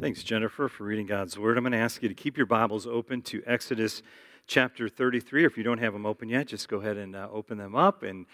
Thanks, Jennifer, for reading God's Word. I'm going to ask you to keep your Bibles open to Exodus chapter 33. Or if you don't have them open yet, just go ahead and uh, open them up and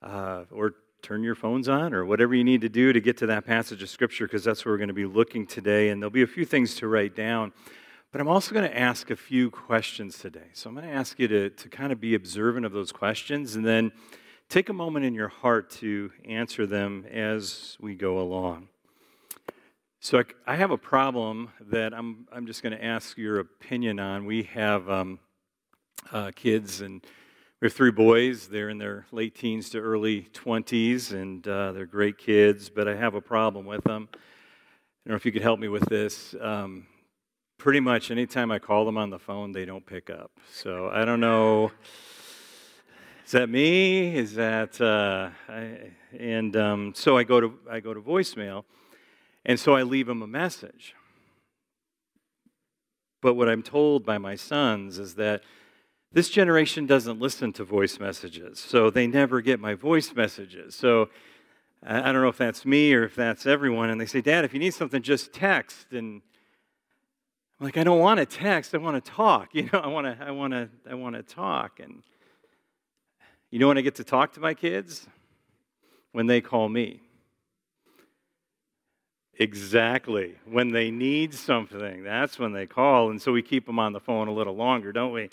uh, or turn your phones on or whatever you need to do to get to that passage of Scripture because that's where we're going to be looking today. And there'll be a few things to write down. But I'm also going to ask a few questions today. So I'm going to ask you to, to kind of be observant of those questions and then take a moment in your heart to answer them as we go along. So I, I have a problem that I'm, I'm just going to ask your opinion on. We have um, uh, kids, and we have three boys. They're in their late teens to early 20s, and uh, they're great kids, but I have a problem with them. I don't know if you could help me with this. Um, pretty much anytime I call them on the phone, they don't pick up. So I don't know. Is that me? Is that uh, I, and um, so I go to I go to voicemail, and so I leave him a message. But what I'm told by my sons is that this generation doesn't listen to voice messages, so they never get my voice messages. So I don't know if that's me or if that's everyone. And they say, Dad, if you need something, just text. And I'm like, I don't want to text. I want to talk. You know, I want to, I want to, I want to talk. And you know when I get to talk to my kids? When they call me. Exactly. When they need something, that's when they call. And so we keep them on the phone a little longer, don't we?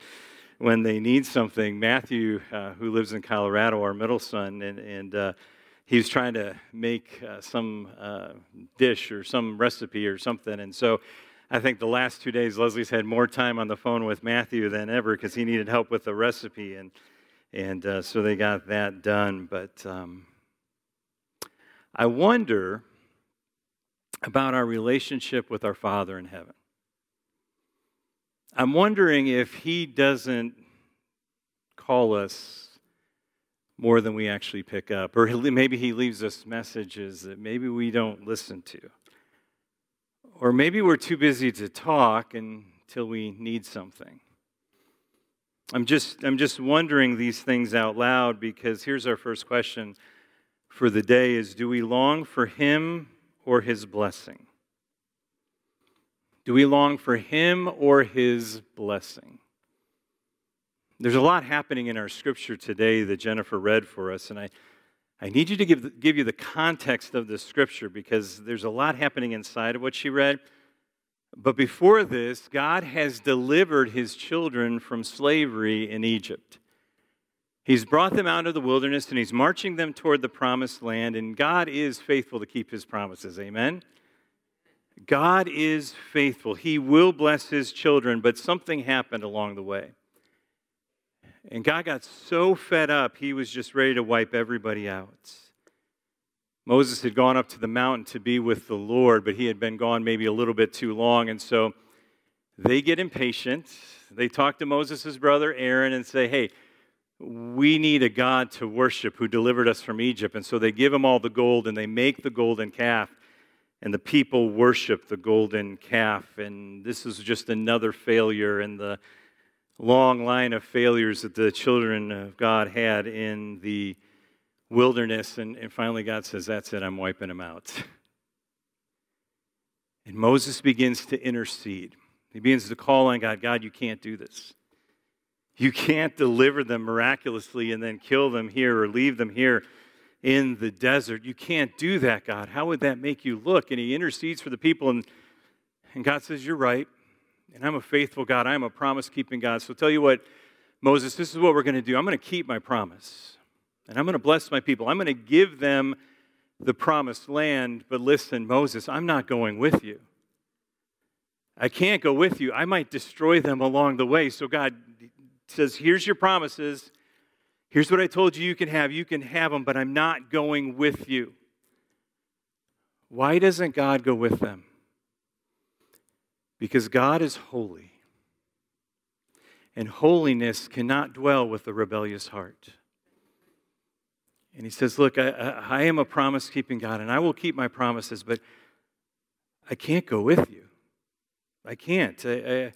When they need something, Matthew, uh, who lives in Colorado, our middle son, and, and uh, he's trying to make uh, some uh, dish or some recipe or something. And so I think the last two days, Leslie's had more time on the phone with Matthew than ever because he needed help with the recipe. And, and uh, so they got that done. But um, I wonder about our relationship with our Father in heaven. I'm wondering if He doesn't call us more than we actually pick up, or maybe He leaves us messages that maybe we don't listen to. Or maybe we're too busy to talk until we need something. I'm just, I'm just wondering these things out loud because here's our first question for the day is do we long for him or his blessing? Do we long for him or his blessing? There's a lot happening in our scripture today that Jennifer read for us, and I, I need you to give, give you the context of the scripture because there's a lot happening inside of what she read. But before this, God has delivered his children from slavery in Egypt. He's brought them out of the wilderness and he's marching them toward the promised land, and God is faithful to keep his promises. Amen? God is faithful. He will bless his children, but something happened along the way. And God got so fed up, he was just ready to wipe everybody out. Moses had gone up to the mountain to be with the Lord, but he had been gone maybe a little bit too long. And so they get impatient. They talk to Moses' brother Aaron and say, Hey, we need a God to worship who delivered us from Egypt. And so they give him all the gold and they make the golden calf. And the people worship the golden calf. And this is just another failure in the long line of failures that the children of God had in the wilderness. And, and finally, God says, That's it, I'm wiping them out. And Moses begins to intercede. He begins to call on God God, you can't do this. You can't deliver them miraculously and then kill them here or leave them here in the desert. You can't do that, God. How would that make you look? And he intercedes for the people, and, and God says, You're right. And I'm a faithful God. I'm a promise keeping God. So tell you what, Moses, this is what we're going to do. I'm going to keep my promise, and I'm going to bless my people. I'm going to give them the promised land. But listen, Moses, I'm not going with you. I can't go with you. I might destroy them along the way. So, God, says, Here's your promises. Here's what I told you you can have. You can have them, but I'm not going with you. Why doesn't God go with them? Because God is holy. And holiness cannot dwell with a rebellious heart. And he says, Look, I, I am a promise keeping God, and I will keep my promises, but I can't go with you. I can't. I, I,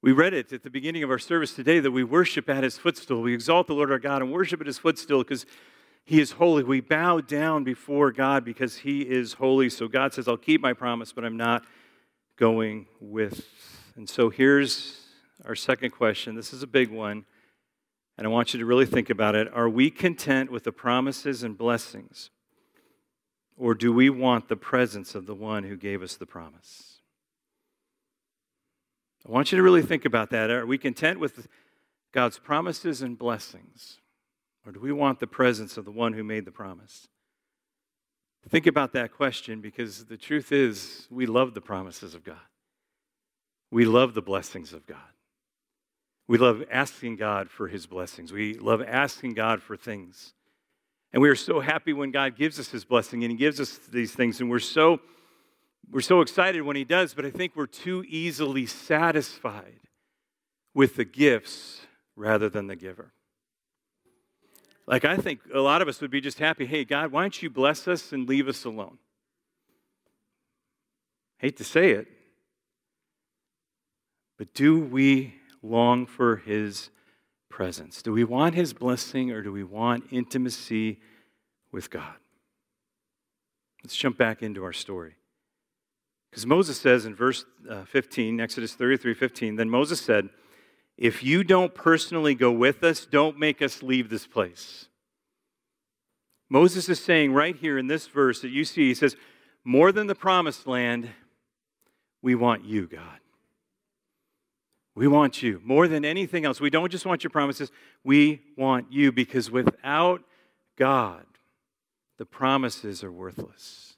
we read it at the beginning of our service today that we worship at his footstool. We exalt the Lord our God and worship at his footstool because he is holy. We bow down before God because he is holy. So God says, I'll keep my promise, but I'm not going with. And so here's our second question. This is a big one, and I want you to really think about it. Are we content with the promises and blessings, or do we want the presence of the one who gave us the promise? I want you to really think about that. Are we content with God's promises and blessings, or do we want the presence of the one who made the promise? Think about that question because the truth is, we love the promises of God. We love the blessings of God. We love asking God for his blessings. We love asking God for things. And we are so happy when God gives us his blessing and he gives us these things. And we're so, we're so excited when he does, but I think we're too easily satisfied with the gifts rather than the giver. Like, I think a lot of us would be just happy hey, God, why don't you bless us and leave us alone? Hate to say it, but do we long for His presence? Do we want His blessing or do we want intimacy with God? Let's jump back into our story. Because Moses says in verse uh, 15, Exodus 33 15, then Moses said, if you don't personally go with us, don't make us leave this place. Moses is saying right here in this verse that you see, he says, More than the promised land, we want you, God. We want you more than anything else. We don't just want your promises, we want you because without God, the promises are worthless.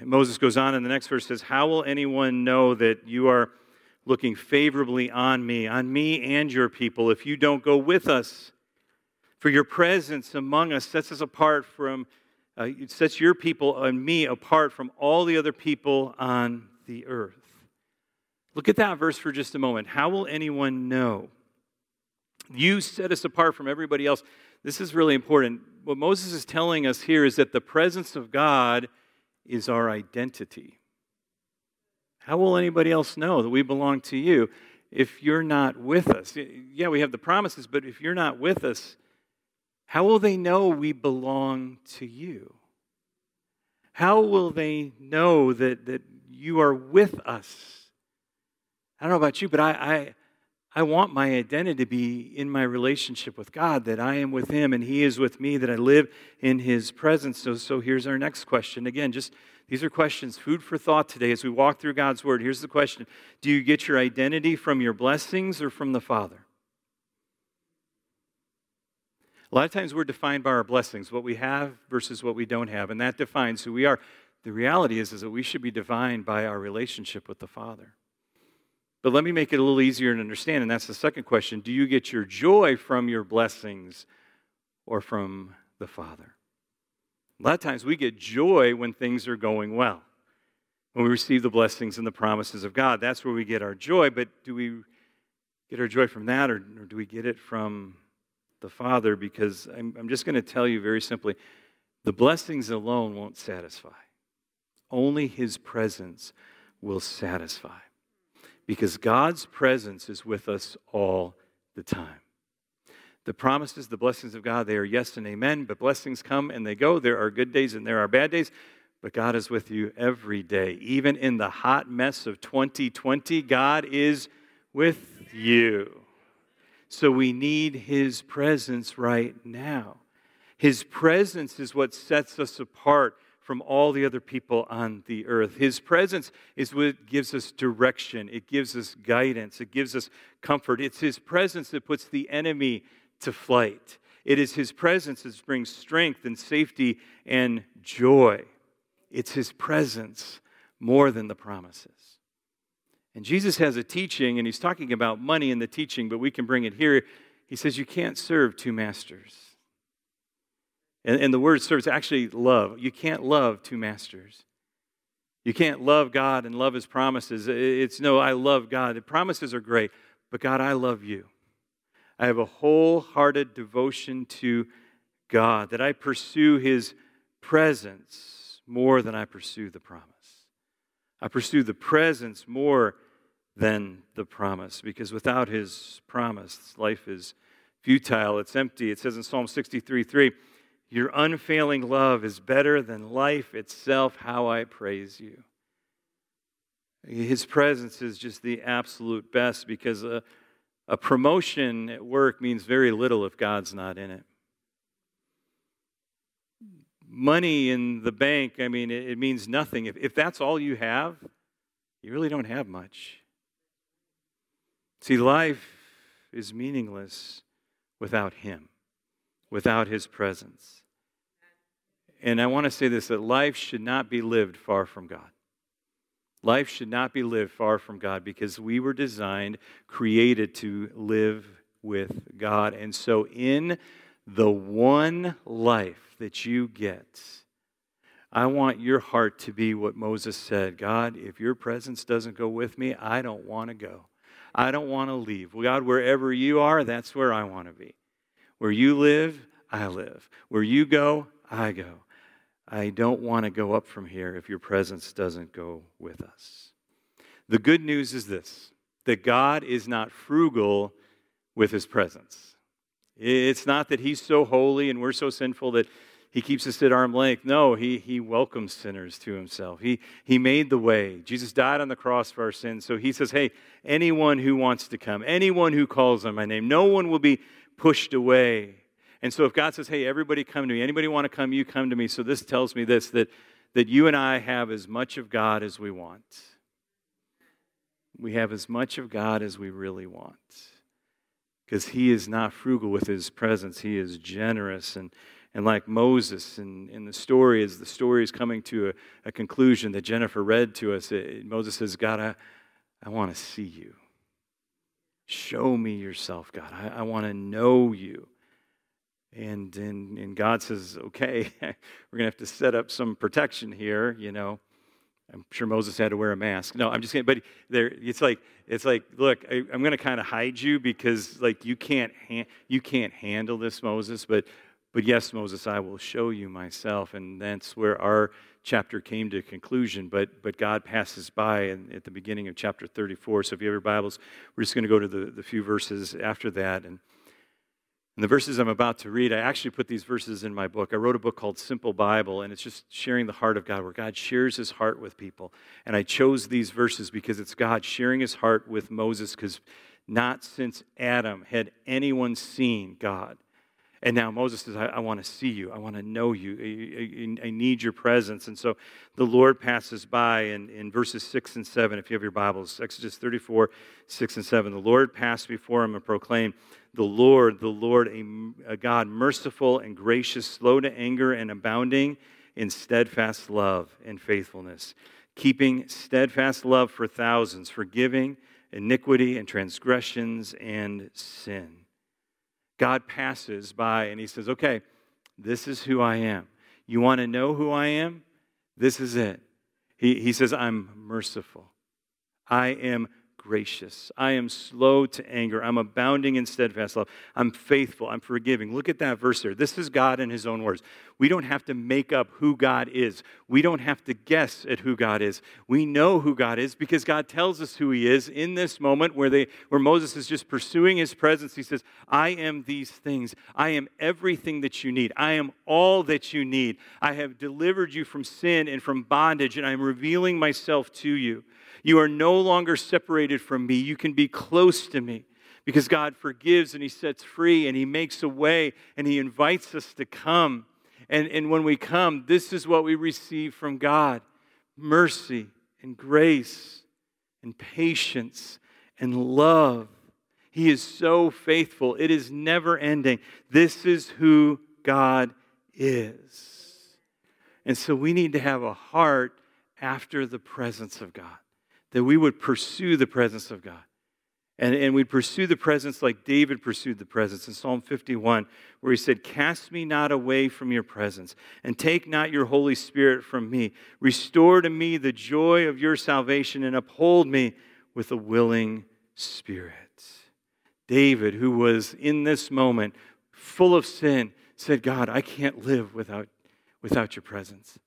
Moses goes on in the next verse says, How will anyone know that you are looking favorably on me, on me and your people, if you don't go with us. For your presence among us sets us apart from, uh, it sets your people and me apart from all the other people on the earth. Look at that verse for just a moment. How will anyone know? You set us apart from everybody else. This is really important. What Moses is telling us here is that the presence of God is our identity. How will anybody else know that we belong to you if you're not with us? Yeah, we have the promises, but if you're not with us, how will they know we belong to you? How will they know that, that you are with us? I don't know about you, but I, I, I want my identity to be in my relationship with God, that I am with Him and He is with me, that I live in His presence. So, so here's our next question. Again, just these are questions, food for thought today as we walk through God's Word. Here's the question Do you get your identity from your blessings or from the Father? A lot of times we're defined by our blessings, what we have versus what we don't have, and that defines who we are. The reality is, is that we should be defined by our relationship with the Father. But let me make it a little easier to understand, and that's the second question. Do you get your joy from your blessings or from the Father? A lot of times we get joy when things are going well, when we receive the blessings and the promises of God. That's where we get our joy. But do we get our joy from that, or, or do we get it from the Father? Because I'm, I'm just going to tell you very simply the blessings alone won't satisfy, only His presence will satisfy. Because God's presence is with us all the time. The promises, the blessings of God, they are yes and amen, but blessings come and they go. There are good days and there are bad days, but God is with you every day. Even in the hot mess of 2020, God is with you. So we need His presence right now. His presence is what sets us apart from all the other people on the earth. His presence is what gives us direction, it gives us guidance, it gives us comfort. It's His presence that puts the enemy to flight. It is His presence that brings strength and safety and joy. It's His presence more than the promises. And Jesus has a teaching, and He's talking about money in the teaching, but we can bring it here. He says, You can't serve two masters. And, and the word serves actually love. You can't love two masters. You can't love God and love His promises. It's no, I love God. The promises are great, but God, I love you. I have a wholehearted devotion to God, that I pursue His presence more than I pursue the promise. I pursue the presence more than the promise, because without His promise, life is futile, it's empty. It says in Psalm 63 3, Your unfailing love is better than life itself. How I praise you. His presence is just the absolute best because a, a promotion at work means very little if God's not in it. Money in the bank, I mean, it, it means nothing. If, if that's all you have, you really don't have much. See, life is meaningless without Him, without His presence. And I want to say this that life should not be lived far from God. Life should not be lived far from God because we were designed, created to live with God. And so, in the one life that you get, I want your heart to be what Moses said God, if your presence doesn't go with me, I don't want to go. I don't want to leave. God, wherever you are, that's where I want to be. Where you live, I live. Where you go, I go. I don't want to go up from here if your presence doesn't go with us. The good news is this that God is not frugal with his presence. It's not that he's so holy and we're so sinful that he keeps us at arm's length. No, he, he welcomes sinners to himself. He, he made the way. Jesus died on the cross for our sins. So he says, hey, anyone who wants to come, anyone who calls on my name, no one will be pushed away. And so if God says, hey, everybody come to me, anybody want to come, you come to me. So this tells me this that, that you and I have as much of God as we want. We have as much of God as we really want. Because he is not frugal with his presence, he is generous. And, and like Moses in, in the story, as the story is coming to a, a conclusion that Jennifer read to us, it, Moses says, God, I, I want to see you. Show me yourself, God. I, I want to know you. And, and, and God says, okay, we're going to have to set up some protection here, you know. I'm sure Moses had to wear a mask. No, I'm just kidding. But there, it's like, it's like, look, I, am going to kind of hide you because, like, you can't, ha- you can't handle this, Moses. But, but yes, Moses, I will show you myself. And that's where our chapter came to a conclusion. But, but God passes by in, at the beginning of chapter 34. So if you have your Bibles, we're just going to go to the, the few verses after that. And and the verses I'm about to read, I actually put these verses in my book. I wrote a book called Simple Bible, and it's just sharing the heart of God, where God shares his heart with people. And I chose these verses because it's God sharing his heart with Moses, because not since Adam had anyone seen God. And now Moses says, I, I want to see you. I want to know you. I, I, I, need your presence. And so the Lord passes by in, in verses 6 and 7, if you have your Bibles, Exodus 34, 6 and 7. The Lord passed before him and proclaimed, The Lord, the Lord, a, a God merciful and gracious, slow to anger and abounding in steadfast love and faithfulness, keeping steadfast love for thousands, forgiving iniquity and transgressions and sin God passes by and he says, Okay, this is who I am. You want to know who I am? This is it. He, he says, I'm merciful. I am gracious. I am slow to anger. I'm abounding in steadfast love. I'm faithful. I'm forgiving. Look at that verse there. This is God in his own words. We don't have to make up who God is. We don't have to guess at who God is. We know who God is because God tells us who he is in this moment where they where Moses is just pursuing his presence. He says, "I am these things. I am everything that you need. I am all that you need. I have delivered you from sin and from bondage and I am revealing myself to you." You are no longer separated from me. You can be close to me because God forgives and He sets free and He makes a way and He invites us to come. And, and when we come, this is what we receive from God mercy and grace and patience and love. He is so faithful, it is never ending. This is who God is. And so we need to have a heart after the presence of God that we would pursue the presence of God. And, and we'd pursue the presence like David pursued the presence in Psalm 51, where he said, Cast me not away from your presence, and take not your Holy Spirit from me. Restore to me the joy of your salvation, and uphold me with a willing spirit. David, who was in this moment full of sin, said, God, I can't live without, without your presence.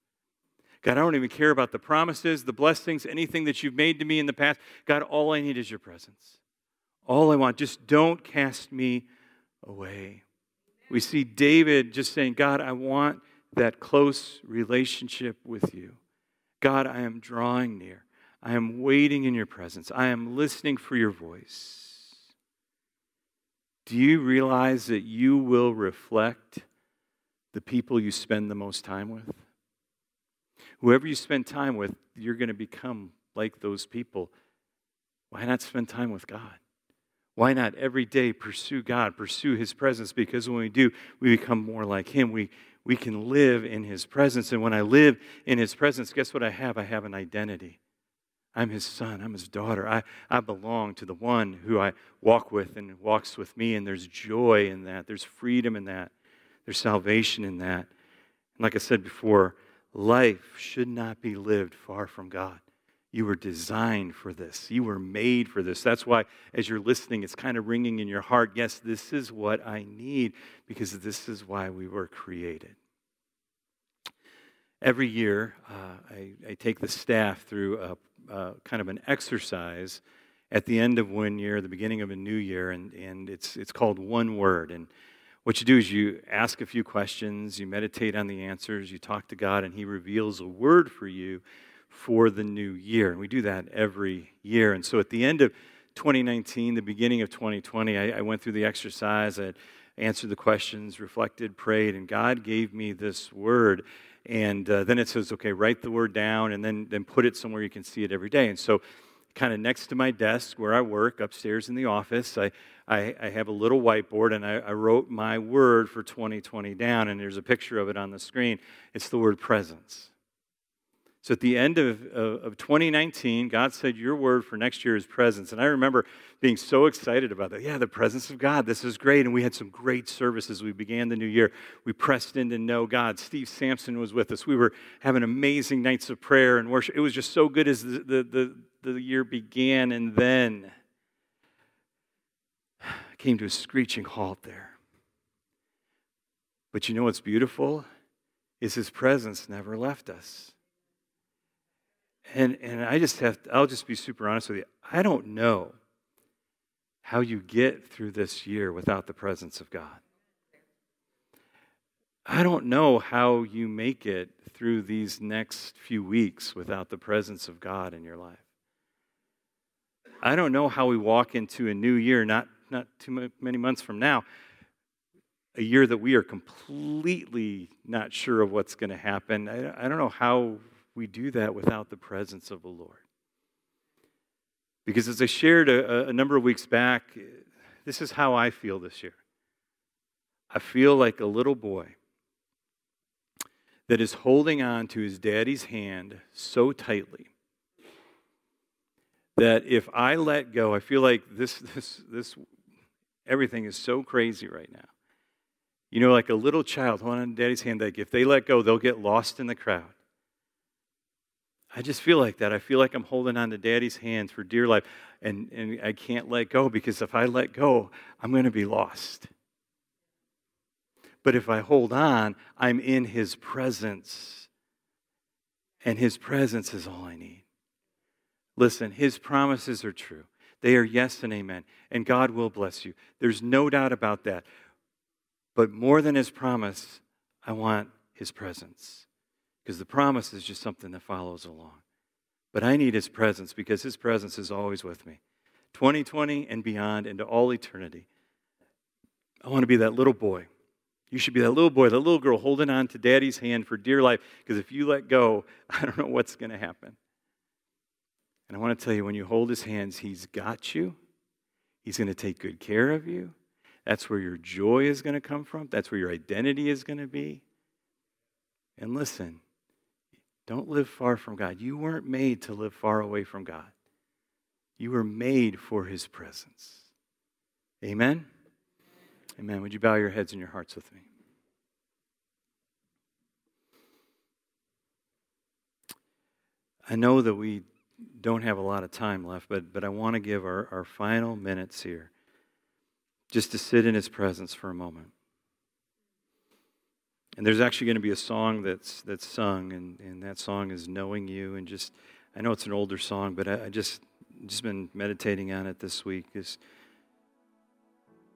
God, I don't even care about the promises, the blessings, anything that you've made to me in the past. God, all I need is your presence. All I want, just don't cast me away. We see David just saying, God, I want that close relationship with you. God, I am drawing near. I am waiting in your presence. I am listening for your voice. Do you realize that you will reflect the people you spend the most time with? Whoever you spend time with, you're going to become like those people. Why not spend time with God? Why not every day pursue God, pursue His presence? Because when we do, we become more like Him. We, we can live in His presence. And when I live in His presence, guess what I have? I have an identity. I'm His son, I'm His daughter. I, I belong to the one who I walk with and walks with me. And there's joy in that, there's freedom in that, there's salvation in that. And like I said before, life should not be lived far from God. You were designed for this. You were made for this. That's why, as you're listening, it's kind of ringing in your heart. Yes, this is what I need because this is why we were created. Every year, uh, I, I, take the staff through a, a, kind of an exercise at the end of one year, the beginning of a new year, and, and it's, it's called One Word. And what you do is you ask a few questions, you meditate on the answers, you talk to God, and He reveals a word for you for the new year. And we do that every year. And so at the end of 2019, the beginning of 2020, I, I went through the exercise. I answered the questions, reflected, prayed, and God gave me this word. And uh, then it says, okay, write the word down and then, then put it somewhere you can see it every day. And so, kind of next to my desk where I work, upstairs in the office, I, I, I have a little whiteboard and I, I wrote my word for 2020 down. And there's a picture of it on the screen. It's the word presence. So at the end of, of, 2019, God said, Your word for next year is presence. And I remember being so excited about that. Yeah, the presence of God. This is great. And we had some great services. We began the new year. We pressed in to know God. Steve Sampson was with us. We were having amazing nights of prayer and worship. It was just so good as the, the, the, the year began. And then I came to a screeching halt there. But you know what's beautiful? Is his presence never left us. And, and I just have, I'll just be super honest with you. I don't know how you get through this year without the presence of God. I don't know how you make it through these next few weeks without the presence of God in your life. I don't know how we walk into a new year, not, not too many months from now, a year that we are completely not sure of what's going to happen. I, I don't know how we do that without the presence of the Lord. Because as I shared a, a, number of weeks back, this is how I feel this year. I feel like a little boy that is holding on to his daddy's hand so tightly that if I let go, I feel like this, this, this, everything is so crazy right now. You know, like a little child holding on to daddy's hand, like if they let go, they'll get lost in the crowd. I just feel like that. I feel like I'm holding on to daddy's hands for dear life, and, and I can't let go because if I let go, I'm going to be lost. But if I hold on, I'm in his presence, and his presence is all I need. Listen, his promises are true. They are yes and amen, and God will bless you. There's no doubt about that. But more than his promise, I want his presence because the promise is just something that follows along. But I need His presence because His presence is always with me. 2020 and beyond into all eternity. I want to be that little boy. You should be that little boy, that little girl holding on to daddy's hand for dear life because if you let go, I don't know what's going to happen. And I want to tell you when you hold his hands, he's got you. He's going to take good care of you. That's where your joy is going to come from. That's where your identity is going to be. And listen, don't live far from God. You weren't made to live far away from God. You were made for his presence. Amen? Amen. Would you bow your heads and your hearts with me? I know that we don't have a lot of time left, but, but I want to give our, our final minutes here just to sit in his presence for a moment. And there's actually going to be a song that's, that's sung, and, and that song is Knowing You. And just, I know it's an older song, but I, I just, just been meditating on it this week. Is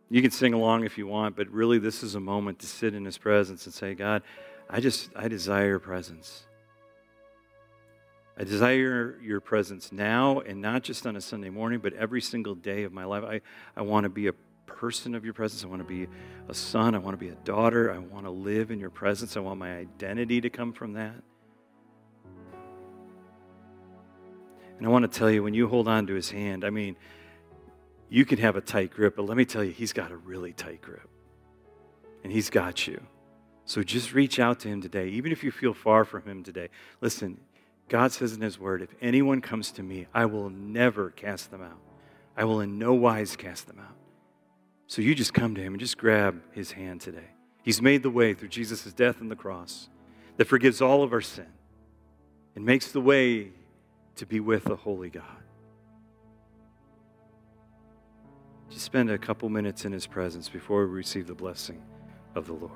you can sing along if you want, but really this is a moment to sit in His presence and say, God, I just, I desire your presence. I desire your presence now and not just on a Sunday morning, but every single day of my life. I, I want to be a person of your presence. I want to be a son. I want to be a daughter. I want to live in your presence. I want my identity to come from that. And I want to tell you, when you hold on to his hand, I mean, you can have a tight grip, but let me tell you, he's got a really tight grip. And he's got you. So just reach out to him today, even if you feel far from him today. Listen, God says in his word, if anyone comes to me, I will never cast them out. I will in no wise cast them out. So you just come to him and just grab his hand today. He's made the way through Jesus' death on the cross that forgives all of our sin and makes the way to be with the holy God. Just spend a couple minutes in His presence before we receive the blessing of the Lord.